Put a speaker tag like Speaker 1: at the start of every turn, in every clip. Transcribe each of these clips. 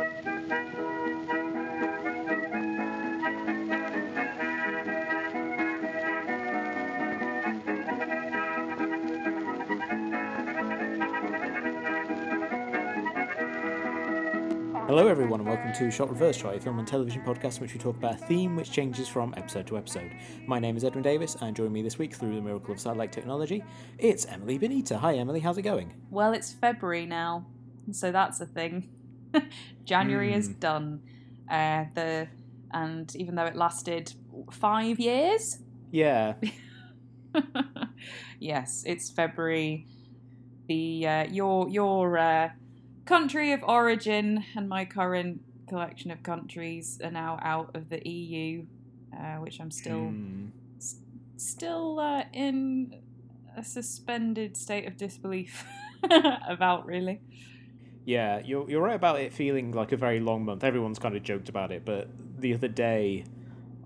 Speaker 1: Hello, everyone, and welcome to Shot Reverse Shot, a film and television podcast in which we talk about a theme which changes from episode to episode. My name is Edwin Davis, and joining me this week through the miracle of satellite technology, it's Emily Benita. Hi, Emily, how's it going?
Speaker 2: Well, it's February now, so that's a thing. January is
Speaker 1: Mm.
Speaker 2: done. Uh, the and even though it lasted five years,
Speaker 1: Yeah,
Speaker 2: yes, it's February. The uh, your your uh, country of origin and my current collection of countries are now out of the EU, uh, which I'm still
Speaker 1: Hmm.
Speaker 2: s- still uh, in a suspended state of disbelief about. Really,
Speaker 1: Yeah, you're, you're right about it feeling like a very long month. Everyone's kind of joked about it, but the other day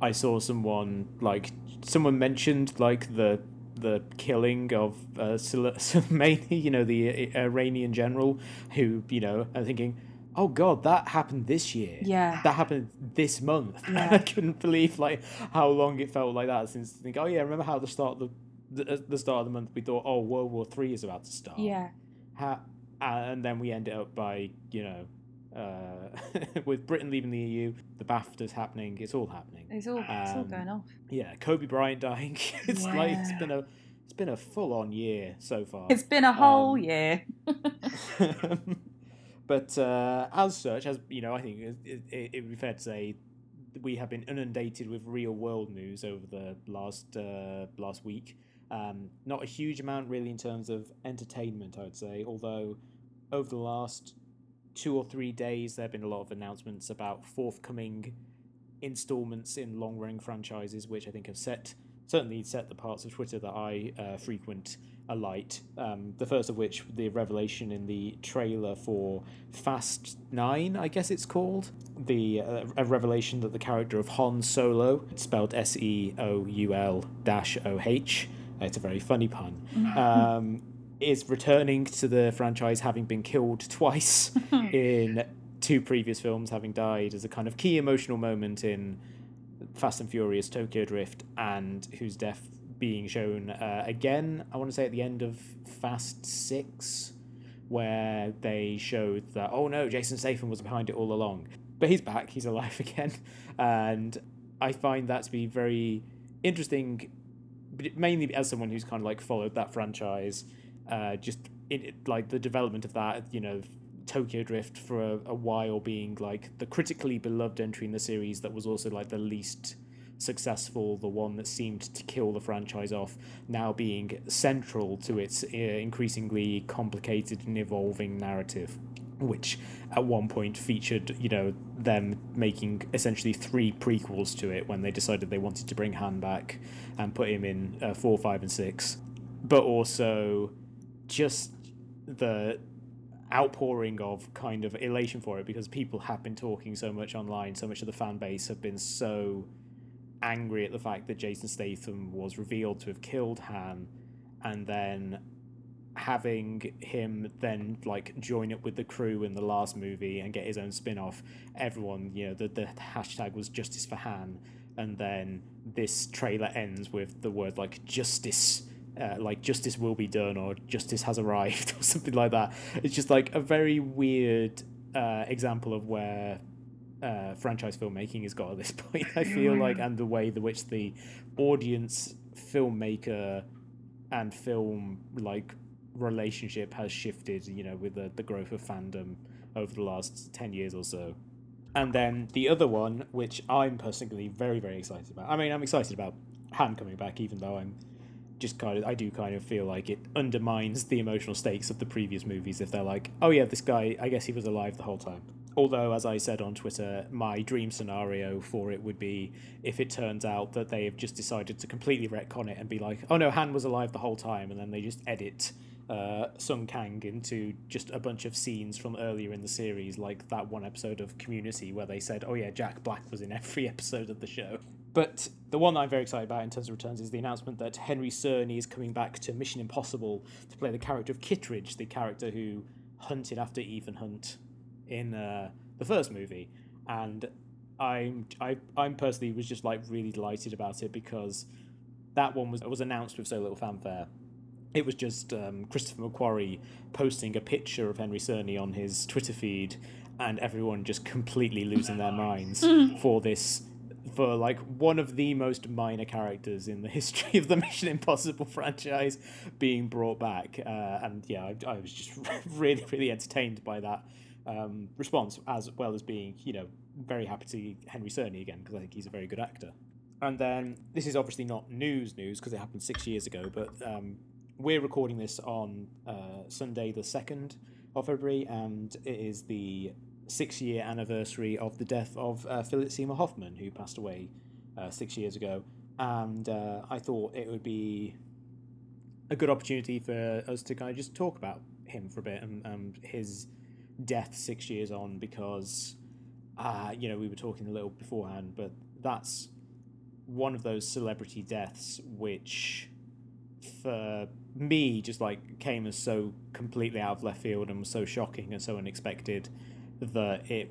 Speaker 1: I saw someone, like, someone mentioned, like, the the killing of uh, Soleimani, you know, the uh, Iranian general, who, you know, I'm thinking, oh god, that happened this year.
Speaker 2: yeah.
Speaker 1: That happened this month.
Speaker 2: Yeah.
Speaker 1: I couldn't believe like how long it felt like that since think, oh yeah, remember how the start of the, the the start of the month we thought, oh, World War Three is about to start.
Speaker 2: Yeah,
Speaker 1: Ha- and then we end it up by you know. Uh, with Britain leaving the EU, the BAFTA's happening. It's all happening.
Speaker 2: it's all it's all
Speaker 1: Um,
Speaker 2: going off.
Speaker 1: Yeah, Kobe Bryant dying. it's like it's
Speaker 2: Yeah.
Speaker 1: been a it's been a full on year so far.
Speaker 2: It's been a whole
Speaker 1: um,
Speaker 2: year.
Speaker 1: but uh, as such, as you know, I think it, it, it would be fair to say we have been inundated with real world news over the last uh, last week. Um, not a huge amount, really, in terms of entertainment, I would say. Although over the last two or three days, there have been a lot of announcements about forthcoming installments in long running franchises, which I think have set certainly set the parts of Twitter that I uh, frequent alight. Um, the first of which, the revelation in the trailer for Fast Nine, I guess it's called, the uh, a revelation that the character of Han Seoul-Oh, spelled S E O U L dash O H, it's a very funny pun. Um, is returning to the franchise having been killed twice in two previous films, having died as a kind of key emotional moment in Fast and Furious Tokyo Drift, and whose death being shown uh, again, I want to say at the end of Fast 6, where they showed that, oh no, Jason Statham was behind it all along. But he's back, he's alive again. And I find that to be very interesting, mainly as someone who's kind of like followed that franchise, uh, just in, like the development of that, you know, Tokyo Drift for a, a while being like the critically beloved entry in the series that was also like the least successful, the one that seemed to kill the franchise off, now being central to its uh, increasingly complicated and evolving narrative. Which at one point featured, you know, them making essentially three prequels to it when they decided they wanted to bring Han back and put him in uh, four, five, and six. But also just the outpouring of kind of elation for it because people have been talking so much online, so much of the fan base have been so angry at the fact that Jason Statham was revealed to have killed Han and then having him then like join up with the crew in the last movie and get his own spin-off everyone you know the, the hashtag was justice for han. And then this trailer ends with the word like justice uh, like justice will be done or justice has arrived or something like that. It's just like a very weird uh, example of where uh, franchise filmmaking has got at this point i feel like and the way in which the audience filmmaker and film like relationship has shifted you know with the, the growth of fandom over the last 10 years or so. And then the other one which i'm personally very very excited about i mean i'm excited about han coming back even though i'm just kind of i do kind of feel like it undermines the emotional stakes of the previous movies if they're like oh yeah this guy i guess he was alive the whole time. Although as i said on twitter my dream scenario for it would be if it turns out that they have just decided to completely retcon it and be like oh no han was alive the whole time and then they just edit uh, Sung Kang into just a bunch of scenes from earlier in the series, like that one episode of Community where they said, "Oh yeah, Jack Black was in every episode of the show." But the one I'm very excited about in terms of returns is the announcement that Henry Czerny is coming back to Mission Impossible to play the character of Kittredge, the character who hunted after Ethan Hunt in uh, the first movie, and I'm I I'm personally was just like really delighted about it because that one was was announced with so little fanfare. It was just um, Christopher McQuarrie posting a picture of Henry Czerny on his Twitter feed, and everyone just completely losing their minds for this for like one of the most minor characters in the history of the Mission Impossible franchise being brought back. Uh, and yeah, I, I, was just really, really entertained by that um, response, as well as being, you know, very happy to see Henry Czerny again because I think he's a very good actor. And then this is obviously not news news because it happened six years ago, but um, we're recording this on uh, Sunday, the 2nd of February, and it is the six year anniversary of the death of uh, Philip Seymour Hoffman, who passed away uh, six years ago. And uh, I thought it would be a good opportunity for us to kind of just talk about him for a bit and, and his death six years on because, uh, you know, we were talking a little beforehand, but that's one of those celebrity deaths which for me just like came as so completely out of left field and was so shocking and so unexpected that it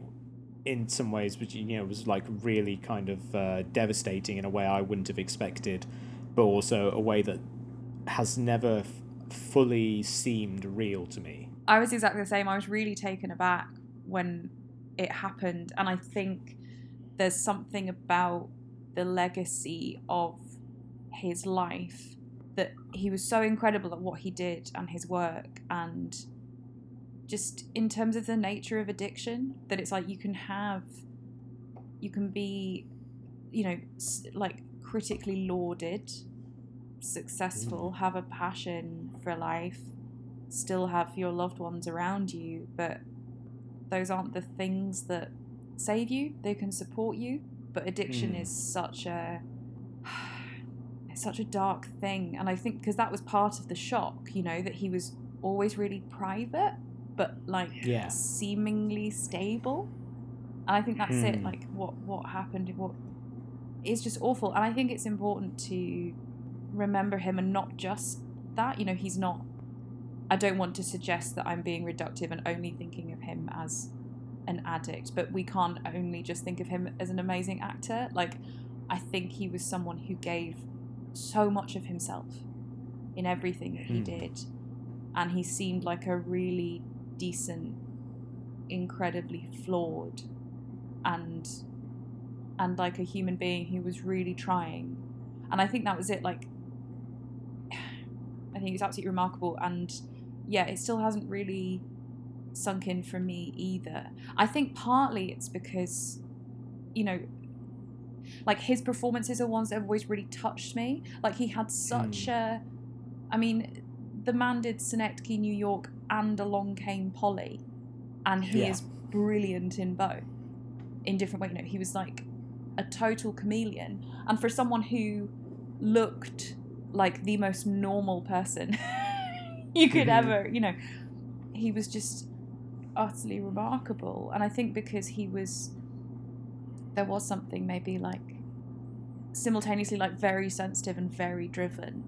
Speaker 1: in some ways which you know was like really kind of uh, devastating in a way I wouldn't have expected but also a way that has never f- fully seemed real to me.
Speaker 2: I was exactly the same. I was really taken aback when it happened and I think there's something about the legacy of his life that he was so incredible at what he did and his work and just in terms of the nature of addiction that it's like you can have you can be you know like critically lauded successful mm. have a passion for life still have your loved ones around you but those aren't the things that save you they can support you but addiction mm. is such a such a dark thing and i think because that was part of the shock you know that he was always really private but like yeah. seemingly stable. And I think that's hmm. it. Like what what happened, what is just awful. And I think it's important to remember him and not just that. You know, he's not. I don't want to suggest that I'm being reductive and only thinking of him as an addict, but we can't only just think of him as an amazing actor. Like, I think he was someone who gave so much of himself in everything that he hmm. did. And he seemed like a really decent, incredibly flawed, and and like a human being who was really trying. And I think that was it. Like, I think it's absolutely remarkable. And yeah, it still hasn't really sunk in for me either. I think partly it's because, you know, like his performances are ones that have always really touched me. Like he had such mm. a, I mean, the man did Synecdoche, New York, and Along Came Polly, and he yeah. is brilliant in both, in different ways. You know, he was like a total chameleon, and for someone who looked like the most normal person you could mm-hmm. ever, you know, he was just utterly remarkable. And I think because he was, there was something maybe like simultaneously like very sensitive and very driven,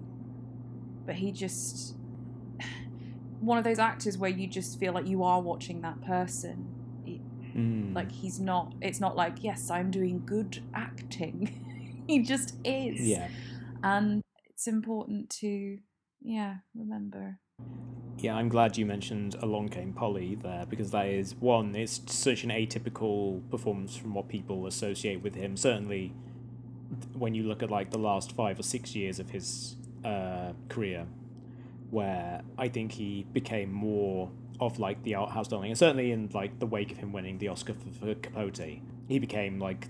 Speaker 2: but he just one of those actors where you just feel like you are watching that person. Mm. Like he's not. It's not like yes, I'm doing good acting. he just is.
Speaker 1: Yeah.
Speaker 2: And it's important to yeah remember.
Speaker 1: Yeah, I'm glad you mentioned Along Came Polly there because that is one. It's such an atypical performance from what people associate with him. Certainly, when you look at like the last five or six years of his uh, career, where I think he became more of like the art house darling, and certainly in like the wake of him winning the Oscar for, for Capote, he became like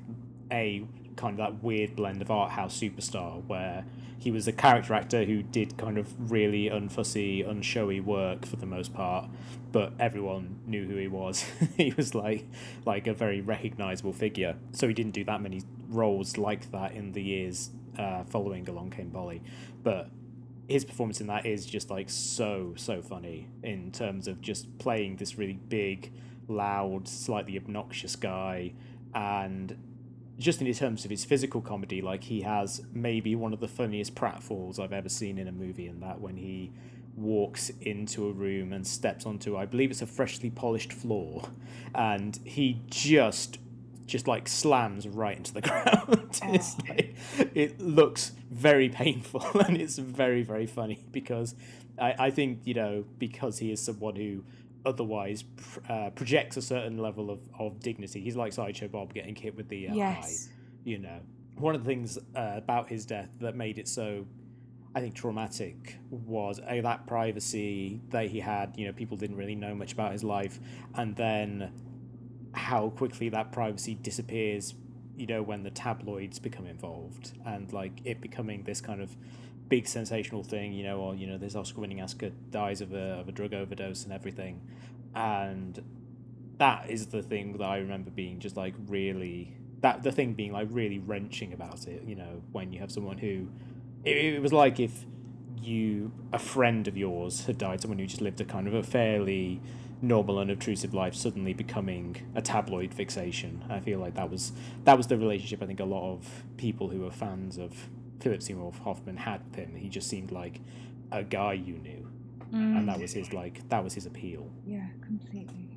Speaker 1: a kind of that weird blend of art house superstar where he was a character actor who did kind of really unfussy, unshowy work for the most part, but everyone knew who he was. he was like like a very recognizable figure. So he didn't do that many roles like that in the years uh, following Along Came Polly, but his performance in that is just like so so funny in terms of just playing this really big, loud, slightly obnoxious guy, and just in terms of his physical comedy, like he has maybe one of the funniest pratfalls I've ever seen in a movie. In that when he walks into a room and steps onto, I believe it's a freshly polished floor, and he just just like slams right into the ground. Oh, it's like, it looks very painful and it's very very funny because I, I think you know because he is someone who otherwise uh, projects a certain level of, of dignity. He's like Sideshow Bob getting hit with the uh,
Speaker 2: yes.
Speaker 1: eye. You know, one of the things uh, about his death that made it so, I think, traumatic was uh, that privacy that he had. You know, people didn't really know much about his life, and then how quickly that privacy disappears. You know, when the tabloids become involved, and like it becoming this kind of big sensational thing, you know, or you know, this Oscar-winning Oscar dies of a of a drug overdose and everything, and that is the thing that I remember being just like really that the thing being like really wrenching about it. You know, when you have someone who it, it was like if you a friend of yours had died, someone who just lived a kind of a fairly normal unobtrusive life suddenly becoming a tabloid fixation. I feel like that was that was the relationship I think a lot of people who are fans of Philip Seymour Hoffman had with him. He just seemed like a guy you knew,
Speaker 2: Mm.
Speaker 1: and that was his like that was his appeal.
Speaker 2: Yeah, completely.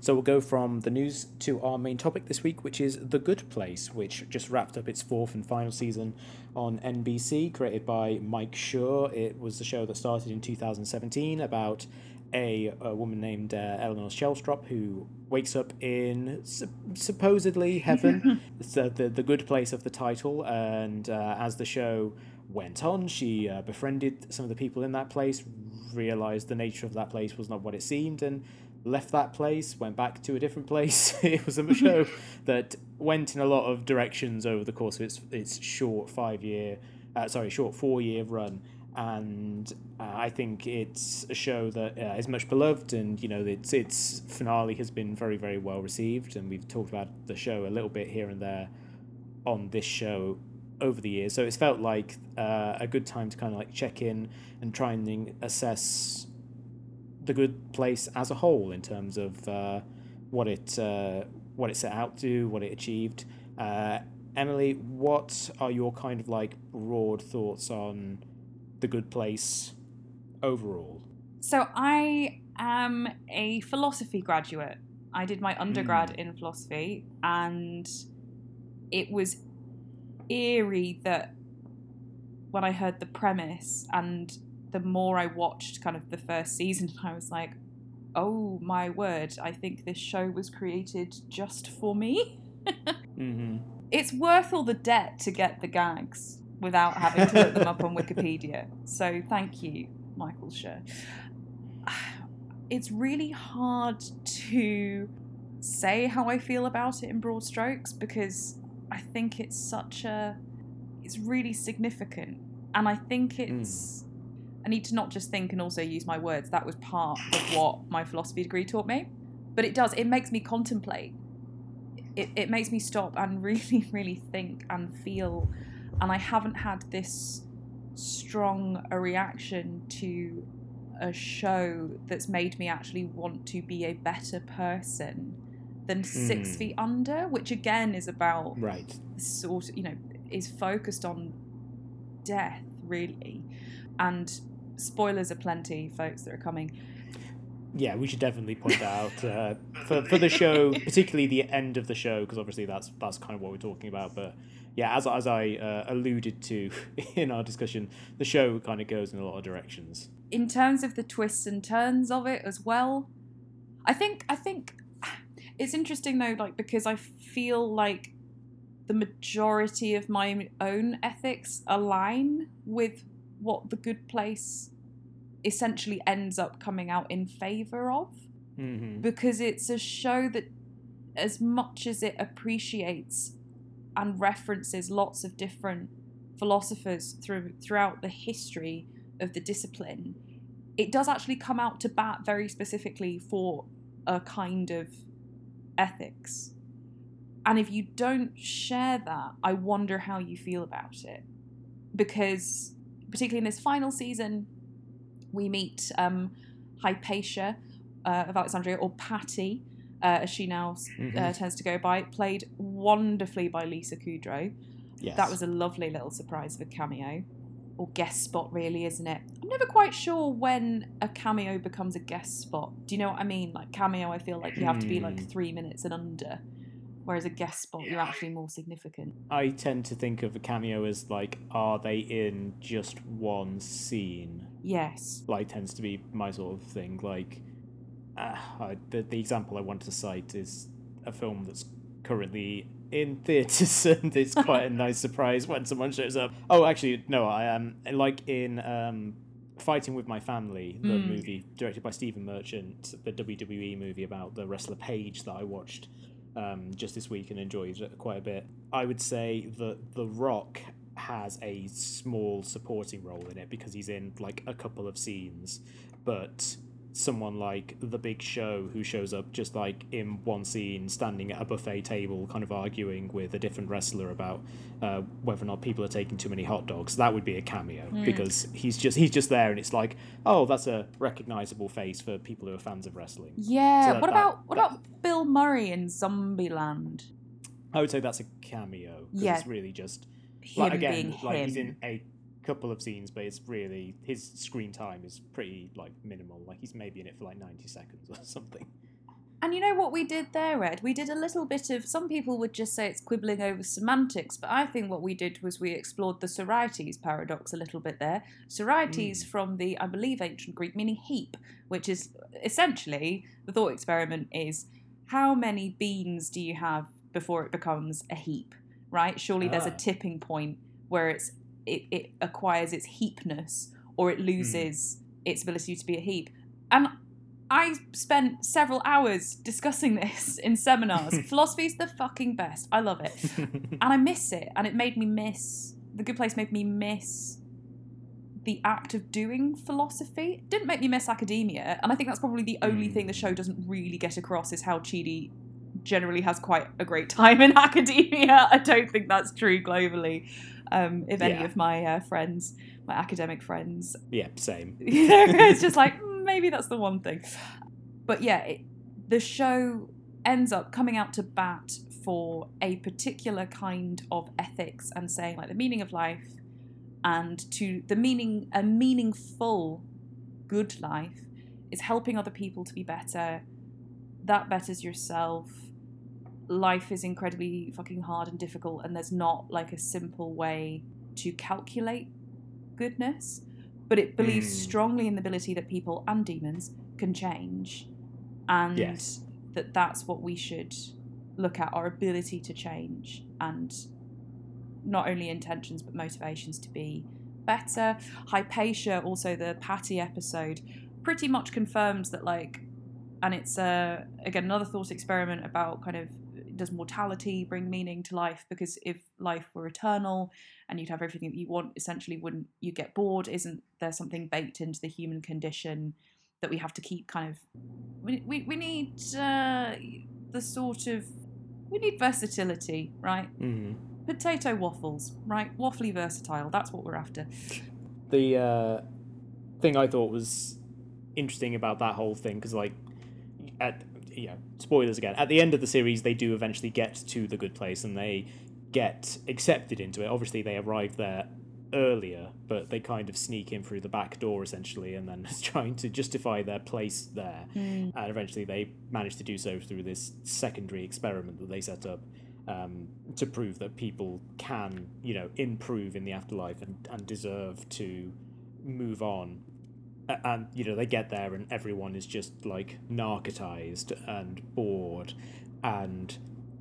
Speaker 1: So we'll go from the news to our main topic this week, which is The Good Place, which just wrapped up its fourth and final season on NBC, created by Mike Schur. It was the show that started in 2017 about a, a woman named uh, Eleanor Shellstrop who wakes up in su- supposedly heaven. the, the, the good place of the title, and uh, as the show went on, she uh, befriended some of the people in that place, realized the nature of that place was not what it seemed, and left that place, went back to a different place. it was a show that went in a lot of directions over the course of its its short five year, uh, sorry, short four year run. And uh, I think it's a show that uh, is much beloved, and you know its its finale has been very very well received, and we've talked about the show a little bit here and there on this show over the years. So it's felt like uh, a good time to kind of like check in and try and assess the good place as a whole in terms of uh, what it uh, what it set out to, what it achieved. Uh, Emily, what are your kind of like broad thoughts on the good place overall?
Speaker 2: So I am a philosophy graduate. I did my undergrad in philosophy, and it was eerie that when I heard the premise and the more I watched kind of the first season, I was like, oh my word, I think this show was created just for me.
Speaker 1: Mm-hmm.
Speaker 2: It's worth all the debt to get the gags without having to look them up on Wikipedia. So thank you, Michael Schur. It's really hard to say how I feel about it in broad strokes because I think it's such a it's really significant and I think hmm. it's I need to not just think and also use my words. That was part of what my philosophy degree taught me. But it does, it makes me contemplate. It, it makes me stop and really, really think and feel. And I haven't had this strong a reaction to a show that's made me actually want to be a better person than Six
Speaker 1: Mm.
Speaker 2: Feet Under, which again is about
Speaker 1: Right.
Speaker 2: sort of, you know, is focused on death, really. And spoilers are plenty, folks, that are coming.
Speaker 1: Yeah, we should definitely point out uh, for for the show, particularly the end of the show, because obviously that's that's kind of what we're talking about. But yeah, as as I uh, alluded to in our discussion, the show kind of goes in a lot of directions.
Speaker 2: In terms of the twists and turns of it as well, I think I think it's interesting though, like because I feel like the majority of my own ethics align with what the good place essentially ends up coming out in favor of.
Speaker 1: Mm-hmm.
Speaker 2: because it's a show that as much as it appreciates and references lots of different philosophers through throughout the history of the discipline it does actually come out to bat very specifically for a kind of ethics. And if you don't share that i wonder how you feel about it. Because particularly in this final season we meet um, hypatia uh, of Alexandria, or Patty, uh, as she now uh, tends to go by, played wonderfully by Lisa Kudrow.
Speaker 1: yes.
Speaker 2: That was a lovely little surprise of a cameo. or guest spot, really, isn't it? I'm never quite sure when a cameo becomes a guest spot. Do you know what I mean? Like cameo, I feel like you have to be like
Speaker 1: Hmm.
Speaker 2: three minutes and under, whereas a guest spot, you're actually more significant.
Speaker 1: I tend to think of a cameo as like, are they in just one scene?
Speaker 2: Yes.
Speaker 1: Like, tends to be my sort of thing. Like, uh, I, the the example I want to cite is a film that's currently in theaters, and it's quite a nice surprise when someone shows up. Oh, actually, no, I am like in um, Fighting with My Family, the
Speaker 2: Mm.
Speaker 1: movie directed by Stephen Merchant, the WWE movie about the wrestler Paige that I watched um, just this week and enjoyed quite a bit. I would say that The Rock has a small supporting role in it because he's in like a couple of scenes, but someone like the big show who shows up just like in one scene standing at a buffet table kind of arguing with a different wrestler about uh, whether or not people are taking too many hot dogs that would be a cameo because he's just he's just there and it's like oh that's a recognizable face for people who are fans of wrestling
Speaker 2: Yeah.
Speaker 1: So that-
Speaker 2: what about what
Speaker 1: that-
Speaker 2: about Bill Murray in Zombieland?
Speaker 1: i would say that's a cameo
Speaker 2: Yeah.
Speaker 1: it's really just
Speaker 2: Him
Speaker 1: like again
Speaker 2: being
Speaker 1: like
Speaker 2: him.
Speaker 1: he's in a couple of scenes but it's really his screen time is pretty like minimal like he's maybe in it for like 90 seconds or something
Speaker 2: And you know what we did there, Ed? We did a little bit of. Some people would just say it's quibbling over semantics, but I think what we did was we explored the Sorites paradox a little bit there. Sorites from the, I believe, ancient Greek, meaning heap, which is essentially the thought experiment is how many beans do you have before it becomes a heap, right? Surely there's a
Speaker 1: Ah.
Speaker 2: tipping point where it's it, it acquires its heapness or it loses hmm. its ability to be a heap. And I spent several hours discussing this in seminars. Philosophy's the fucking best. I love it. And I miss it. And it made me miss The Good Place made me miss the act of doing philosophy. It didn't make me miss academia. And I think that's probably the only hmm. thing the show doesn't really get across is how Chidi generally has quite a great time in academia. I don't think that's true globally. Um, if any
Speaker 1: Yeah.
Speaker 2: of my uh, friends, my academic friends,
Speaker 1: yeah same
Speaker 2: it's just like mm, maybe that's the one thing. But yeah, it, the show ends up coming out to bat for a particular kind of ethics and saying like the meaning of life and to the meaning a meaningful good life is helping other people to be better that betters yourself life is incredibly fucking hard and difficult and there's not like a simple way to calculate goodness but it believes
Speaker 1: Mm.
Speaker 2: strongly in the ability that people and demons can change and
Speaker 1: Yes.
Speaker 2: that that's what we should look at our ability to change and not only intentions but motivations to be better hypatia also the patty episode pretty much confirms that like and it's uh, again another thought experiment about kind of does mortality bring meaning to life? Because if life were eternal and you'd have everything that you want essentially wouldn't you get bored? Isn't there something baked into the human condition that we have to keep kind of we, we, we need uh, the sort of we need versatility right?
Speaker 1: Hmm
Speaker 2: potato waffles right? Waffly versatile that's what we're after.
Speaker 1: The uh, thing I thought was interesting about that whole thing because like at you know spoilers again. At the end of the series they do eventually get to the good place and they get accepted into it. Obviously they arrive there earlier but they kind of sneak in through the back door essentially and then trying to justify their place there. And eventually they manage to do so through this secondary experiment that they set up um, to prove that people can, you know, improve in the afterlife and, and deserve to move on. And, you know, they get there and everyone is just like narcotized and bored and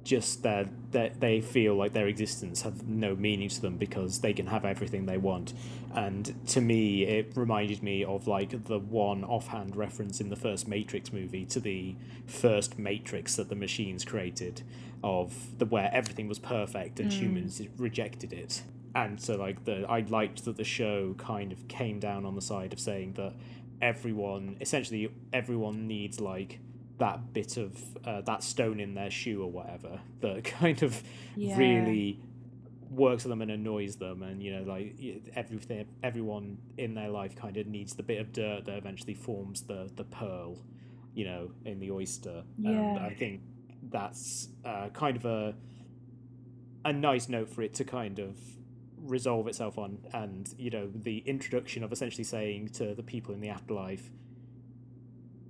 Speaker 1: just that that they feel like their existence have no meaning to them because they can have everything they want. And to me it reminded me of like the one offhand reference in the first matrix movie to the first matrix that the machines created of the where everything was perfect and mm. humans rejected it and so like the i liked that the show kind of came down on the side of saying that everyone essentially everyone needs like that bit of uh, that stone in their shoe or whatever that kind of
Speaker 2: Yeah.
Speaker 1: really works for them and annoys them and you know like everything everyone in their life kind of needs the bit of dirt that eventually forms the the pearl you know in the oyster and
Speaker 2: Yeah.
Speaker 1: i think that's uh, kind of a a nice note for it to kind of resolve itself on, and you know the introduction of essentially saying to the people in the afterlife,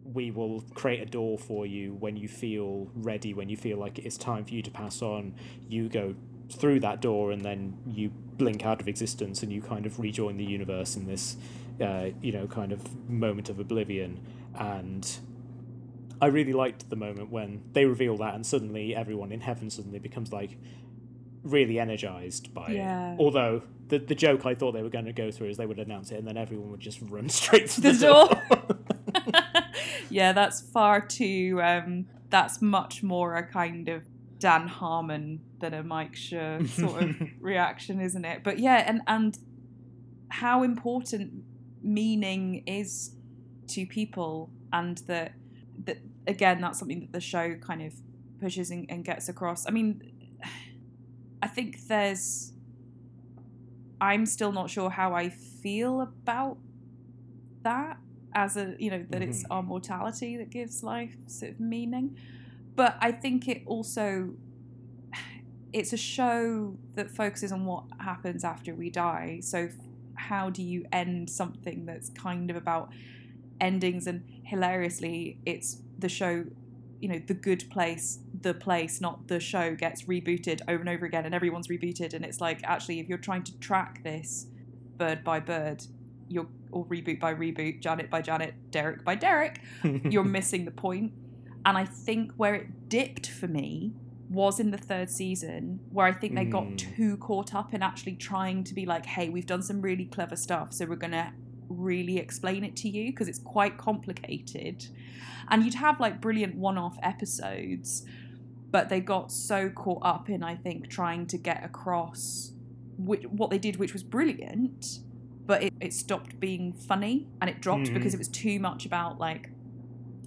Speaker 1: we will create a door for you when you feel ready, when you feel like it's time for you to pass on. You go through that door, and then you blink out of existence, and you kind of rejoin the universe in this, uh, you know, kind of moment of oblivion. And I really liked the moment when they reveal that, and suddenly everyone in heaven suddenly becomes like really energized by
Speaker 2: Yeah.
Speaker 1: it. Although the the joke I thought they were going to go through is they would announce it, and then everyone would just run straight to the,
Speaker 2: The door. yeah, that's far too. Um, that's much more a kind of Dan Harmon than a Mike Schur sort of reaction, isn't it? But yeah, and and how important meaning is to people, and that that again, that's something that the show kind of pushes and, and gets across. I mean, I think there's. I'm still not sure how I feel about that as a you know that it's
Speaker 1: Mhm.
Speaker 2: our mortality that gives life sort of meaning but i think it also it's a show that focuses on what happens after we die so how do you end something that's kind of about endings and hilariously it's the show you know the good place the place not the show gets rebooted over and over again and everyone's rebooted and it's like actually if you're trying to track this bird by bird you're or reboot by reboot janet by janet derek by derek you're missing the point and i think where it dipped for me was in the third season where i think they got
Speaker 1: Mm.
Speaker 2: too caught up in actually trying to be like hey we've done some really clever stuff so we're going to really explain it to you because it's quite complicated and you'd have like brilliant one-off episodes but they got so caught up in i think trying to get across which, what they did which was brilliant but it, it stopped being funny and it dropped
Speaker 1: Mhm.
Speaker 2: because it was too much about like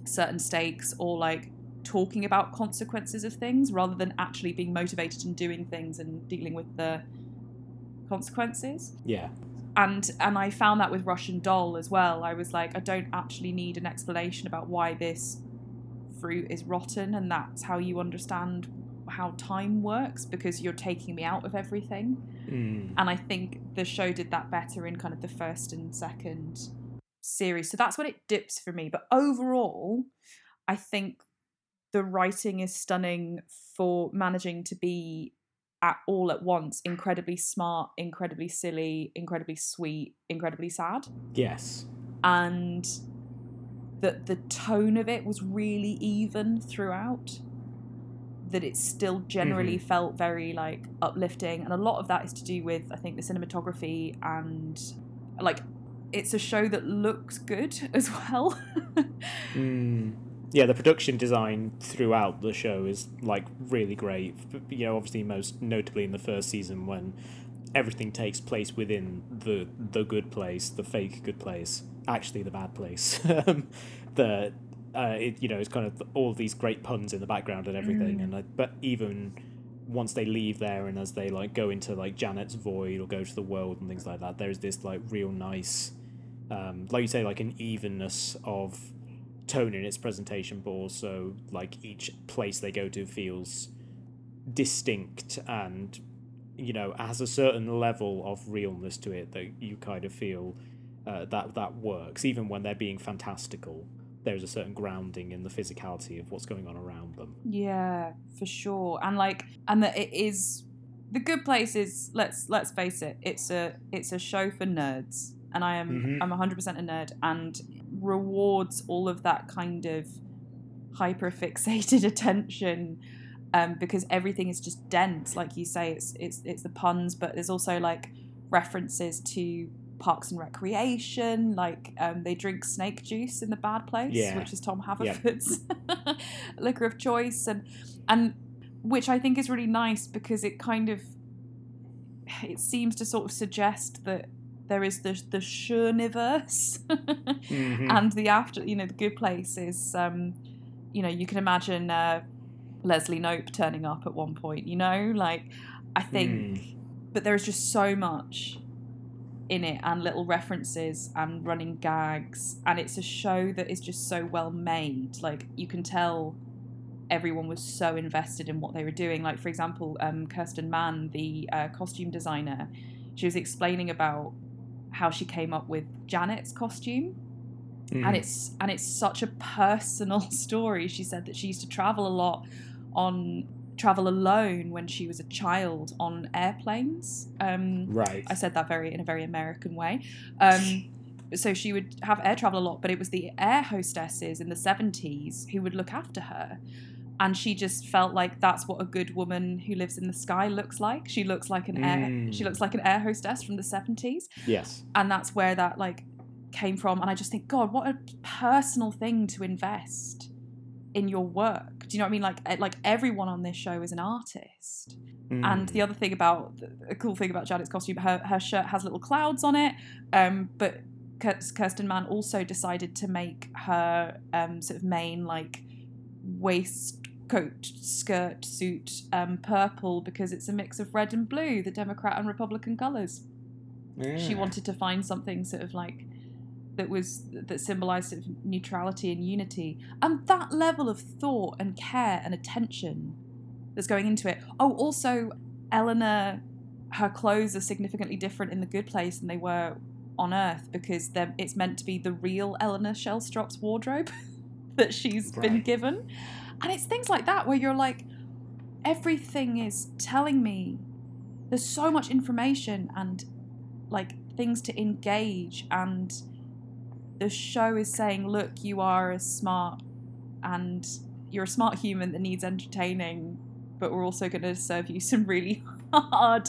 Speaker 2: certain stakes or like talking about consequences of things rather than actually being motivated and doing things and dealing with the consequences
Speaker 1: yeah.
Speaker 2: And and I found that with Russian Doll as well. I was like, I don't actually need an explanation about why this fruit is rotten, and that's how you understand how time works because you're taking me out of everything.
Speaker 1: Mm.
Speaker 2: And I think the show did that better in kind of the first and second series. So that's when it dips for me. But overall, I think the writing is stunning for managing to be at all at once incredibly smart, incredibly silly, incredibly sweet, incredibly sad.
Speaker 1: Yes.
Speaker 2: And that the tone of it was really even throughout. That it still generally felt very like uplifting, and a lot of that is to do with I think the cinematography and like it's a show that looks good as well.
Speaker 1: Mm. Yeah, the production design throughout the show is like really great. You know, obviously most notably in the first season when everything takes place within the the good place, the fake good place, actually the bad place. Um, the uh, it, you know, it's kind of all these great puns in the background and everything,
Speaker 2: Mm.
Speaker 1: and like, but even once they leave there and as they like go into like Janet's void or go to the world and things like that, there's this like real nice, um, like you say, like an evenness of tone in its presentation, but also like each place they go to feels distinct and you know has a certain level of realness to it that you kind of feel uh, that that works even when they're being fantastical there's a certain grounding in the physicality of what's going on around them
Speaker 2: Yeah, for sure. And like and that it is the good place is let's let's face it, it's a it's a show for nerds. And I am
Speaker 1: Mhm.
Speaker 2: I'm 100% a nerd and rewards all of that kind of hyper fixated attention um, because everything is just dense like you say it's it's it's the puns but there's also like references to parks and recreation like um, they drink snake juice in the bad place
Speaker 1: Yeah.
Speaker 2: which is tom
Speaker 1: Yep.
Speaker 2: haverford's liquor of choice and and which i think is really nice because it kind of it seems to sort of suggest that there is the the Shurniverse
Speaker 1: Mhm.
Speaker 2: and the after you know the good place is um you know you can imagine uh, leslie knope turning up at one point you know? Like i think but there is just so much in it and little references and running gags and it's a show that is just so well made. Like you can tell everyone was so invested in what they were doing. Like for example um, kirsten mann the uh, costume designer she was explaining about how she came up with Janet's costume.
Speaker 1: Mm.
Speaker 2: And it's and it's such a personal story. She said that she used to travel a lot on travel alone when she was a child on airplanes. Um,
Speaker 1: right.
Speaker 2: I said that very in a very American way. Um, so she would have air travel a lot, but it was the air hostesses in the 70s who would look after her. And she just felt like that's what a good woman who lives in the sky looks like. She looks like an air
Speaker 1: Mm.
Speaker 2: she looks like an air hostess from the 70s.
Speaker 1: yes.
Speaker 2: And that's where that like came from. And I just think, God, what a personal thing to invest in your work. Do you know what I mean? Like like everyone on this show is an artist. And
Speaker 1: Mm.
Speaker 2: the other thing about a cool thing about Janet's costume, her her shirt has little clouds on it. Um, but Kirsten Mann also decided to make her um, sort of main like waistcoat skirt suit um, purple because it's a mix of red and blue, the Democrat and Republican colours. She wanted to find something sort of like that was that symbolized sort of neutrality and unity, and that level of thought and care and attention that's going into it. Oh, also, Eleanor, her clothes are significantly different in the Good Place than they were on Earth because it's meant to be the real Eleanor Shellstrop's wardrobe that she's been given, and it's things like that where you're like, everything is telling me. There's so much information and like things to engage and the show is saying look you are a smart and you're a smart human that needs entertaining but we're also going to serve you some really hard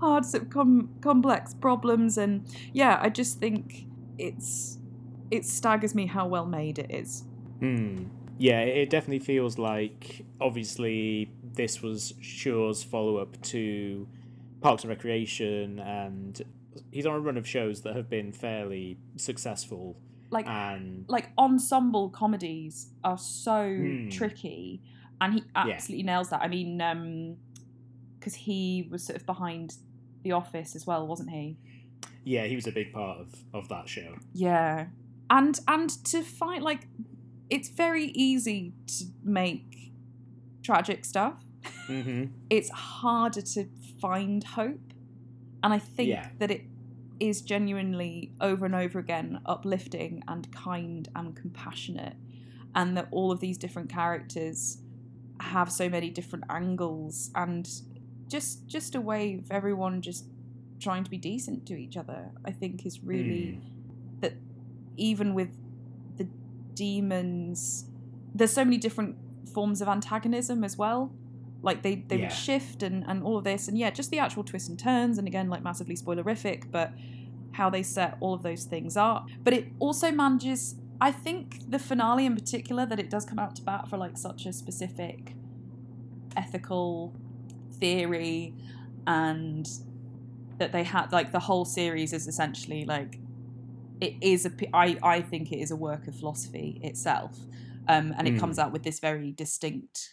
Speaker 2: hard com- complex problems and yeah i just think it's it staggers me how well made it is
Speaker 1: Hmm. Yeah, it definitely feels like obviously this was Schur's follow up to Parks and Recreation, and he's on a run of shows that have been fairly successful.
Speaker 2: like
Speaker 1: And
Speaker 2: like ensemble comedies are so
Speaker 1: Hmm.
Speaker 2: tricky and he absolutely nails that i mean um because he was sort of behind the office as well wasn't he
Speaker 1: yeah, he was a big part of, of that show.
Speaker 2: yeah and and to find like it's very easy to make tragic stuff.
Speaker 1: Hmm
Speaker 2: it's harder to find hope. And i think
Speaker 1: Yeah.
Speaker 2: that it is genuinely over and over again uplifting and kind and compassionate. And that all of these different characters have so many different angles and just just a way of everyone just trying to be decent to each other i think is really that even with demons. There's so many different forms of antagonism as well. Like they they
Speaker 1: Yeah.
Speaker 2: would shift and and all of this. And yeah just the actual twists and turns and again like massively spoilerific but how they set all of those things up. But it also manages i think the finale in particular that it does come out to bat for like such a specific ethical theory and that they had like the whole series is essentially like it is a I, I think it is a work of philosophy itself um, and it
Speaker 1: Mm.
Speaker 2: comes out with this very distinct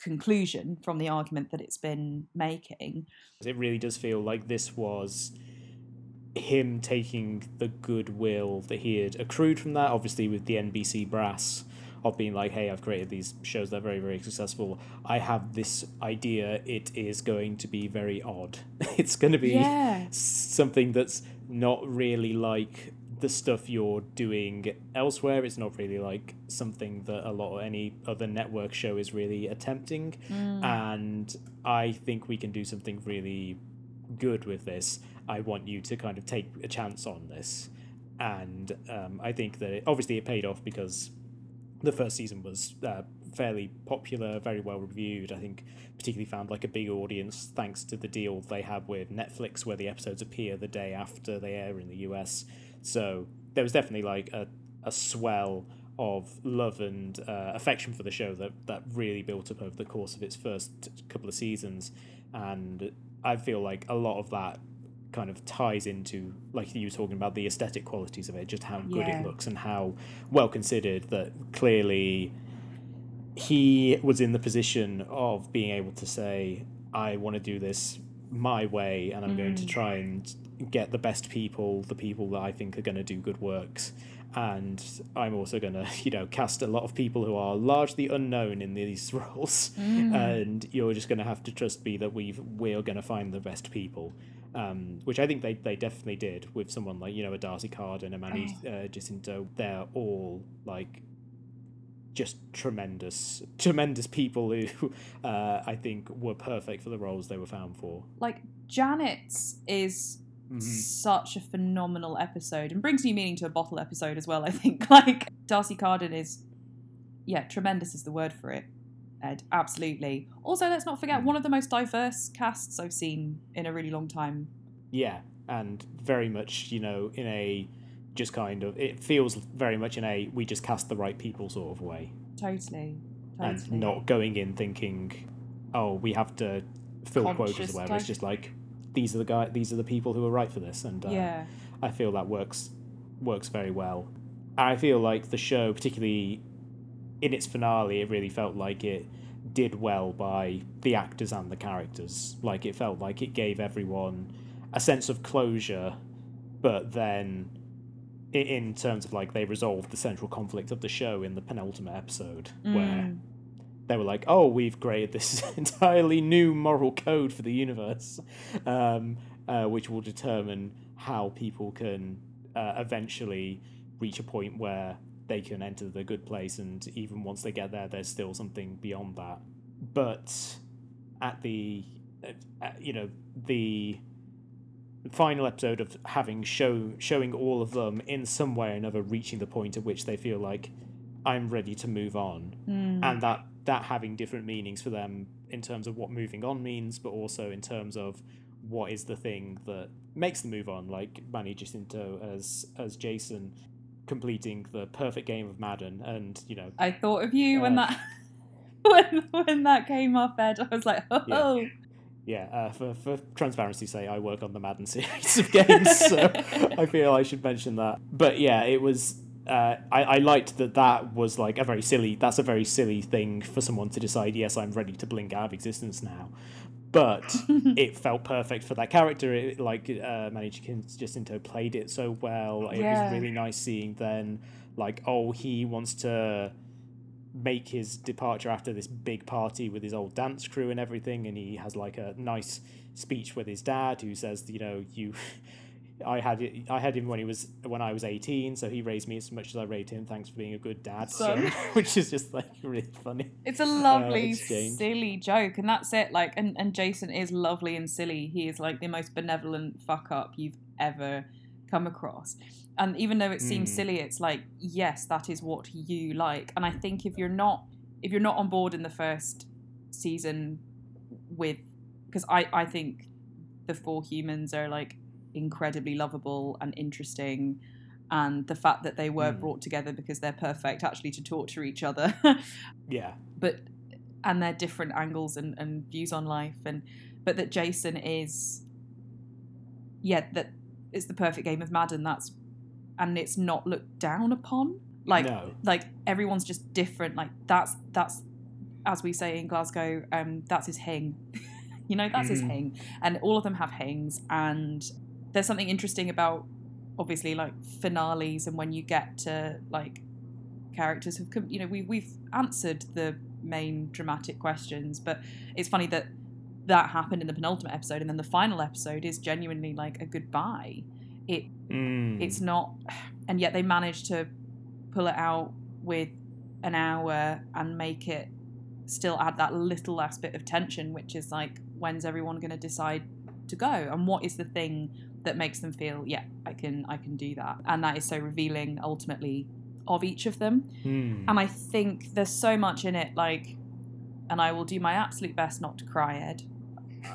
Speaker 2: conclusion from the argument that it's been making
Speaker 1: It really does feel like this was him taking the goodwill that he had accrued from that, obviously with the NBC brass of being like, hey, I've created these shows that are very, very successful. I have this idea. It is going to be very odd. It's going to be
Speaker 2: yeah
Speaker 1: something that's not really like the stuff you're doing elsewhere. It's not really like something that a lot of any other network show is really attempting.
Speaker 2: Mm.
Speaker 1: And I think we can do something really good with this. I want you to kind of take a chance on this. And um, I think that it, obviously it paid off because the first season was uh, fairly popular, very well reviewed. I think particularly found like a big audience thanks to the deal they had with Netflix, where the episodes appear the day after they air in the US. So there was definitely like a, a swell of love and uh, affection for the show that, that really built up over the course of its first couple of seasons. And I feel like a lot of that kind of ties into like you were talking about the aesthetic qualities of it just how good
Speaker 2: Yeah.
Speaker 1: it looks and how well considered that clearly he was in the position of being able to say i want to do this my way and i'm going to
Speaker 2: Mm.
Speaker 1: try and get the best people the people that i think are going to do good works and I'm also going to, you know, cast a lot of people who are largely unknown in these roles,
Speaker 2: Mm.
Speaker 1: and you're just going to have to trust me that we've we're going to find the best people, um, which I think they, they definitely did with someone like you know a D'Arcy Carden and a Manny uh, Jacinto. They're all like just tremendous, tremendous people who uh, I think were perfect for the roles they were found for.
Speaker 2: Like Janet's is
Speaker 1: Mhm.
Speaker 2: such a phenomenal episode and brings new meaning to a bottle episode as well. I think like D'Arcy Carden is, yeah, tremendous is the word for it. Ed, absolutely. Also, let's not forget one of the most diverse casts I've seen in a really long time.
Speaker 1: Yeah, and very much, you know, in a just kind of it feels very much in a we just cast the right people sort of way,
Speaker 2: Totally,
Speaker 1: and
Speaker 2: totally.
Speaker 1: not going in thinking, oh, we have to fill quotas
Speaker 2: Conscious
Speaker 1: or whatever. It's just like these are the guy, these are the people who are right for this, and uh,
Speaker 2: yeah,
Speaker 1: I feel that works works very well. I feel like the show, particularly in its finale, it really felt like it did well by the actors and the characters. Like it felt like it gave everyone a sense of closure, but then in terms of like they resolved the central conflict of the show in the penultimate episode where
Speaker 2: Mm.
Speaker 1: They were like, "Oh, we've created this entirely new moral code for the universe, um, uh, which will determine how people can uh, eventually reach a point where they can enter the good place, and even once they get there, there's still something beyond that." But at the, uh, uh, you know, the final episode of having show showing all of them in some way or another reaching the point at which they feel like I'm ready to move on
Speaker 2: Mm.
Speaker 1: and that that having different meanings for them in terms of what moving on means, but also in terms of what is the thing that makes them move on. Like Manny Jacinto as as Jason completing the perfect game of Madden, and you know,
Speaker 2: I thought of you when
Speaker 1: Uh,
Speaker 2: that when when that came up, Ed. I was like, oh.
Speaker 1: yeah. Uh, for for transparency's sake, I work on the Madden series of games, so I feel I should mention that. But yeah, it was. Uh, I, I liked that that was like a very silly that's a very silly thing for someone to decide yes i'm ready to blink out of existence now but it felt perfect for that character. It, like uh, Manny Jacinto played it so well. It
Speaker 2: Yeah.
Speaker 1: was really nice seeing then, like, oh, he wants to make his departure after this big party with his old dance crew and everything, and he has like a nice speech with his dad who says, you know, you. I had it, I had him when he was when I was eighteen, so he raised me as much as I raised him. Thanks for being a good dad, which is just like really funny.
Speaker 2: It's a lovely,
Speaker 1: exchange.
Speaker 2: silly joke, and that's it. Like, and, and Jason is lovely and silly. He is like the most benevolent fuck up you've ever come across. And even though it seems
Speaker 1: Mm.
Speaker 2: silly, it's like, yes, that is what you like. And I think if you're not, if you're not on board in the first season with, because I I think the four humans are like incredibly lovable and interesting. And the fact that they were
Speaker 1: Mm.
Speaker 2: brought together because they're perfect actually to torture each other
Speaker 1: Yeah,
Speaker 2: but and their different angles and, and views on life and but that Jason is yeah that it's the perfect game of Madden that's and it's not looked down upon like
Speaker 1: no,
Speaker 2: like everyone's just different like that's that's as we say in Glasgow um that's his hing you know that's his
Speaker 1: Mhm.
Speaker 2: hing and all of them have hings and there's something interesting about obviously like finales and when you get to like characters have come you know we, we've answered the main dramatic questions but it's funny that that happened in the penultimate episode and then the final episode is genuinely like a goodbye it
Speaker 1: Mm.
Speaker 2: it's not and yet they managed to pull it out with an hour and make it still add that little last bit of tension which is like when's everyone going to decide to go and what is the thing that makes them feel yeah i can i can do that and that is so revealing ultimately of each of them
Speaker 1: Mm.
Speaker 2: and i think there's so much in it like and i will do my absolute best not to cry ed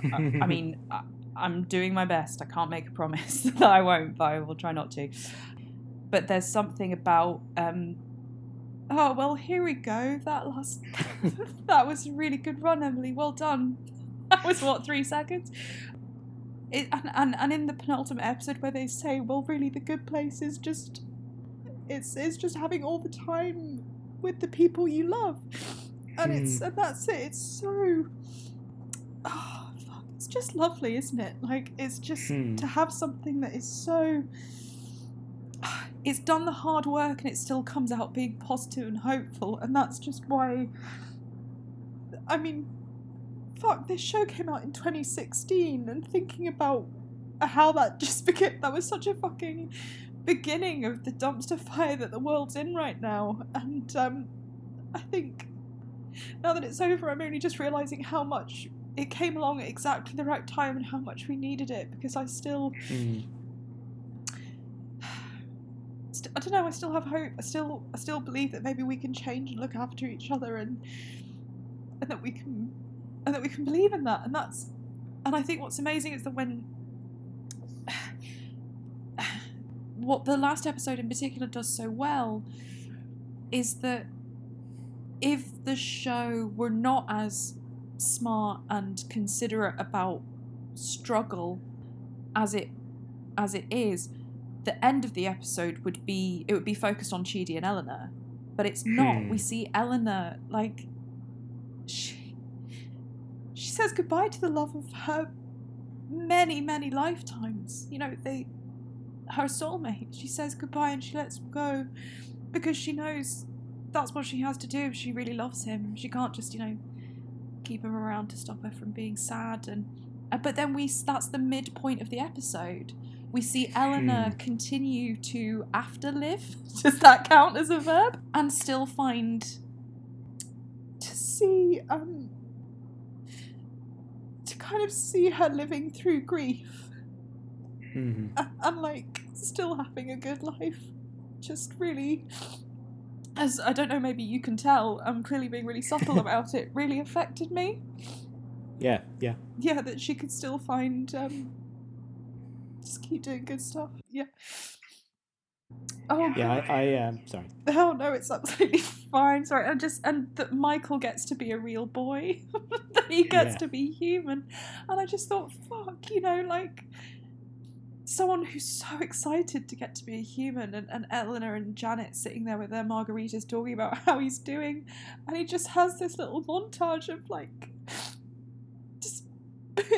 Speaker 2: I, I mean, I, I'm doing my best. I can't make a promise that I won't, but I will try not to. But there's something about. Um, oh well, here we go. That last. that was a really good run, Emily. Well done. That was what three seconds. It, and, and and in the penultimate episode where they say, well, really, the good place is just. It's it's just having all the time with the people you love, and it's and that's it. It's so. Oh, fuck. It's just lovely, isn't it? Like, it's just
Speaker 1: Hmm.
Speaker 2: to have something that is so. it's done the hard work and it still comes out being positive and hopeful, and that's just why. I mean, fuck, this show came out in 2016, and thinking about how that just became that was such a fucking beginning of the dumpster fire that the world's in right now, and um, I think now that it's over, I'm only just realizing how much it came along at exactly the right time and how much we needed it because I still.
Speaker 1: Mm.
Speaker 2: st- I don't know. I still have hope. I still, I still believe that maybe we can change and look after each other, and and that we can, and that we can believe in that. And that's, and I think what's amazing is that when, what the last episode in particular does so well, is that if the show were not as smart and considerate about struggle as it as it is, the end of the episode would be it would be focused on Chidi and Eleanor, but it's not.
Speaker 1: Hmm.
Speaker 2: We see Eleanor like she says goodbye to the love of her many many lifetimes. You know they her soulmate. She says goodbye and she lets him go because she knows that's what she has to do if she really loves him. She can't just you know keep him around to stop her from being sad and. uh, But then we that's the midpoint of the episode we see Eleanor
Speaker 1: Hmm.
Speaker 2: continue to afterlive. Does that count as a verb? And still find to see um kind of see her living through grief
Speaker 1: Mhm.
Speaker 2: and, and like still having a good life. Just really as I don't know, maybe you can tell, I'm clearly being really subtle about it, really affected me.
Speaker 1: Yeah, yeah.
Speaker 2: Yeah, that she could still find um just keep doing good stuff. Yeah. Oh
Speaker 1: Yeah, I, I um sorry.
Speaker 2: Oh no, it's absolutely fine. Sorry, and just and that Michael gets to be a real boy, that he gets
Speaker 1: Yeah.
Speaker 2: to be human, and I just thought, fuck, you know, like someone who's so excited to get to be a human, and, and Eleanor and Janet sitting there with their margaritas talking about how he's doing, and he just has this little montage of like just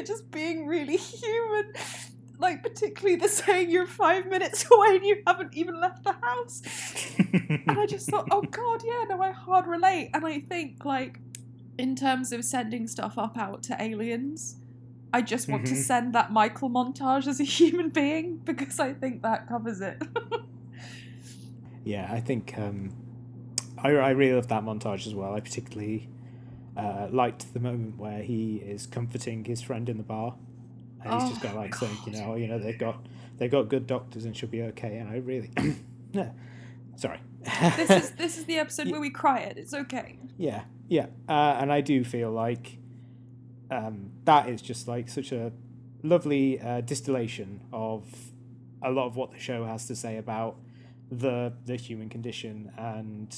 Speaker 2: just being really human. Like particularly the saying you're five minutes away and you haven't even left the house. And I just thought, oh god, yeah, no, I hard relate. And I think, like, in terms of sending stuff up out to aliens, I just want to
Speaker 1: Mhm.
Speaker 2: send that Michael montage as a human being because I think that covers it.
Speaker 1: Yeah, I think um, I, I really love that montage as well. I particularly uh, liked the moment where he is comforting his friend in the bar, and he's just
Speaker 2: Oh,
Speaker 1: got like saying, you know, you know they've got they've got good doctors and she'll be okay. And I really, no, sorry.
Speaker 2: this is this is the episode where we cry it. It's okay.
Speaker 1: Yeah, yeah, uh, and I do feel like um, that is just like such a lovely uh, distillation of a lot of what the show has to say about the the human condition, and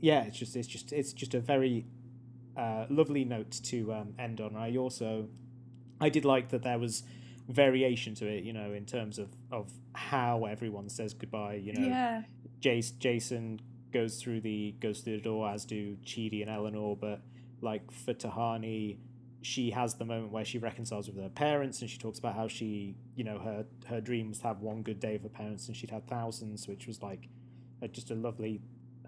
Speaker 1: yeah, it's just it's just it's just a very uh, lovely note to um, end on. I also I did like that there was variation to it, you know, in terms of of how everyone says goodbye. You know,
Speaker 2: Yeah.
Speaker 1: Jace, Jason goes through the goes through the door, as do Chidi and Eleanor. But like for Tahani, she has the moment where she reconciles with her parents, and she talks about how she, you know, her her dream was to have one good day of her parents, and she'd had thousands, which was like a, just a lovely,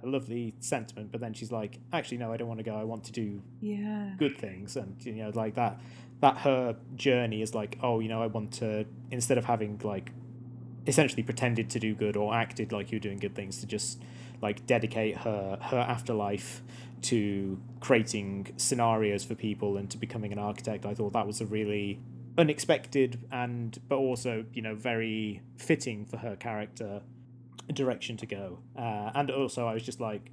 Speaker 1: a lovely sentiment. But then she's like, actually, no, I don't want to go. I want to do
Speaker 2: Yeah.
Speaker 1: good things and you know like that that her journey is like oh you know i want to instead of having like essentially pretended to do good or acted like you're doing good things to just like dedicate her her afterlife to creating scenarios for people and to becoming an architect i thought that was a really unexpected and but also you know very fitting for her character direction to go. Uh, and also i was just like